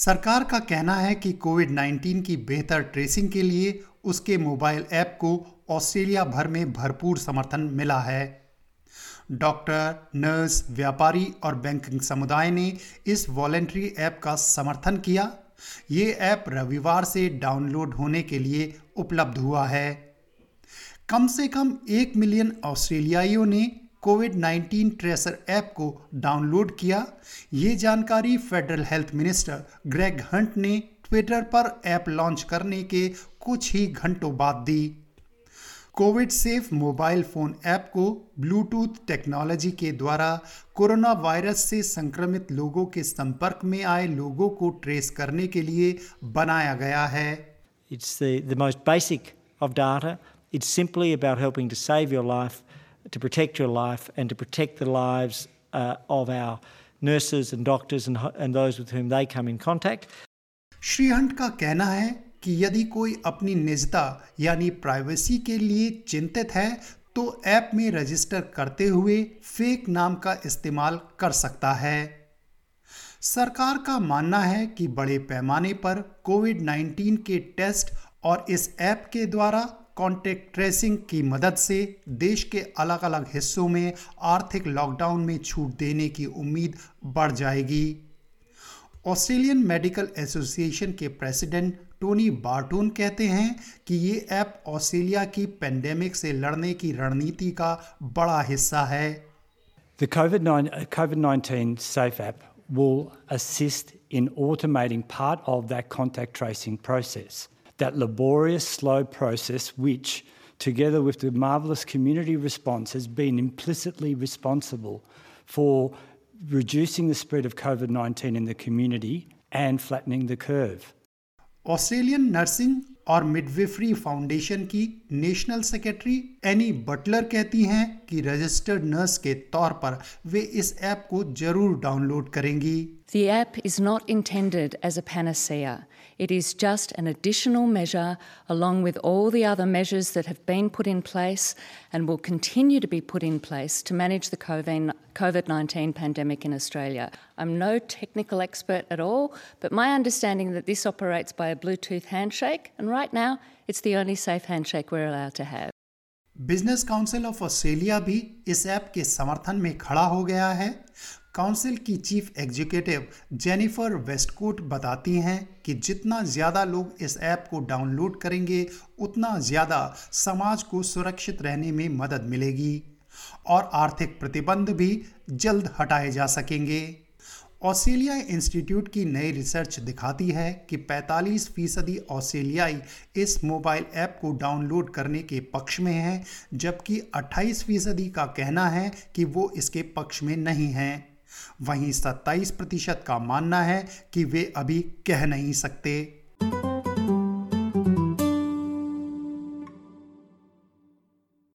सरकार का कहना है कि कोविड 19 की बेहतर ट्रेसिंग के लिए उसके मोबाइल ऐप को ऑस्ट्रेलिया भर में भरपूर समर्थन मिला है। डॉक्टर, नर्स, व्यापारी और बैंकिंग समुदाय ने इस वॉलेंट्री ऐप का समर्थन किया। ये ऐप रविवार से डाउनलोड होने के लिए उपलब्ध हुआ है। कम से कम एक मिलियन ऑस्ट्रेलियाइयों ने कोविड 19 ट्रेसर ऐप को डाउनलोड किया। ये जानकारी federal health minister Greg Hunt ने ट्विटर पर ऐप लॉन्च करने के कुछ ही घंटों बाद दी। COVID safe mobile phone app को ब्लूटूथ टेक्नोलॉजी के द्वारा कोरोना वायरस से संक्रमित लोगों के संपर्क में आए लोगों को ट्रेस करने के लिए बनाया गया है। The, the most basic of data. It's simply about helping to save your life, to protect your life, and to protect the lives uh, of our nurses and doctors and, and those with whom they come in contact. Shri Hunt का कहना है कि यदि कोई अपनी निजता यानी privacy के लिए चिंतित है तो ऐप में रजिस्टर करते हुए फेक नाम का इस्तेमाल कर सकता है सरकार का मानना है कि बड़े पैमाने पर कोविड 19 के टेस्ट और इस ऐप के द्वारा कॉन्टेक्ट ट्रेसिंग की मदद से देश के अलग अलग हिस्सों में आर्थिक लॉकडाउन में छूट देने की उम्मीद बढ़ जाएगी ऑस्ट्रेलियन मेडिकल एसोसिएशन के प्रेसिडेंट टोनी बार्टून कहते हैं कि ये ऐप ऑस्ट्रेलिया की पेंडेमिक से लड़ने की रणनीति का बड़ा हिस्सा है The COVID-19 Safe app will assist in automating part of that contact tracing process. that laborious, slow process which, together with the marvellous community response, has been implicitly responsible for reducing the spread of COVID 19 in the community and flattening the curve. Australian nursing और मिडविफ्री foundation की national secretary Annie Butler कहती हैं कि registered nurse के तौर पर वे इस app को जरूर डाउनलोड करेंगी The app is not intended as a panacea. It is just an additional measure, along with all the other measures that have been put in place and will continue to be put in place to manage the COVID 19 pandemic in Australia. I'm no technical expert at all, but my understanding that this operates by a Bluetooth handshake, and right now, it's the only safe handshake we're allowed to have. Business Council of Australia भी इस app के समर्थन में खड़ा हो गया है council की चीफ एग्जीक्यूटिव जेनिफर वेस्टकोट बताती हैं कि जितना ज़्यादा लोग इस ऐप को डाउनलोड करेंगे, उतना ज़्यादा समाज को सुरक्षित रहने में मदद मिलेगी और आर्थिक प्रतिबंध भी जल्द हटाए जा सकेंगे ऑस्ट्रेलिया इंस्टीट्यूट की नई रिसर्च दिखाती है कि 45 फ़ीसदी ऑस्ट्रेलियाई इस मोबाइल ऐप को डाउनलोड करने के पक्ष में हैं, जबकि 28 फ़ीसदी का कहना है कि वो इसके पक्ष में नहीं हैं। वहीं 27 प्रतिशत का मानना है कि वे अभी कह नहीं सकते।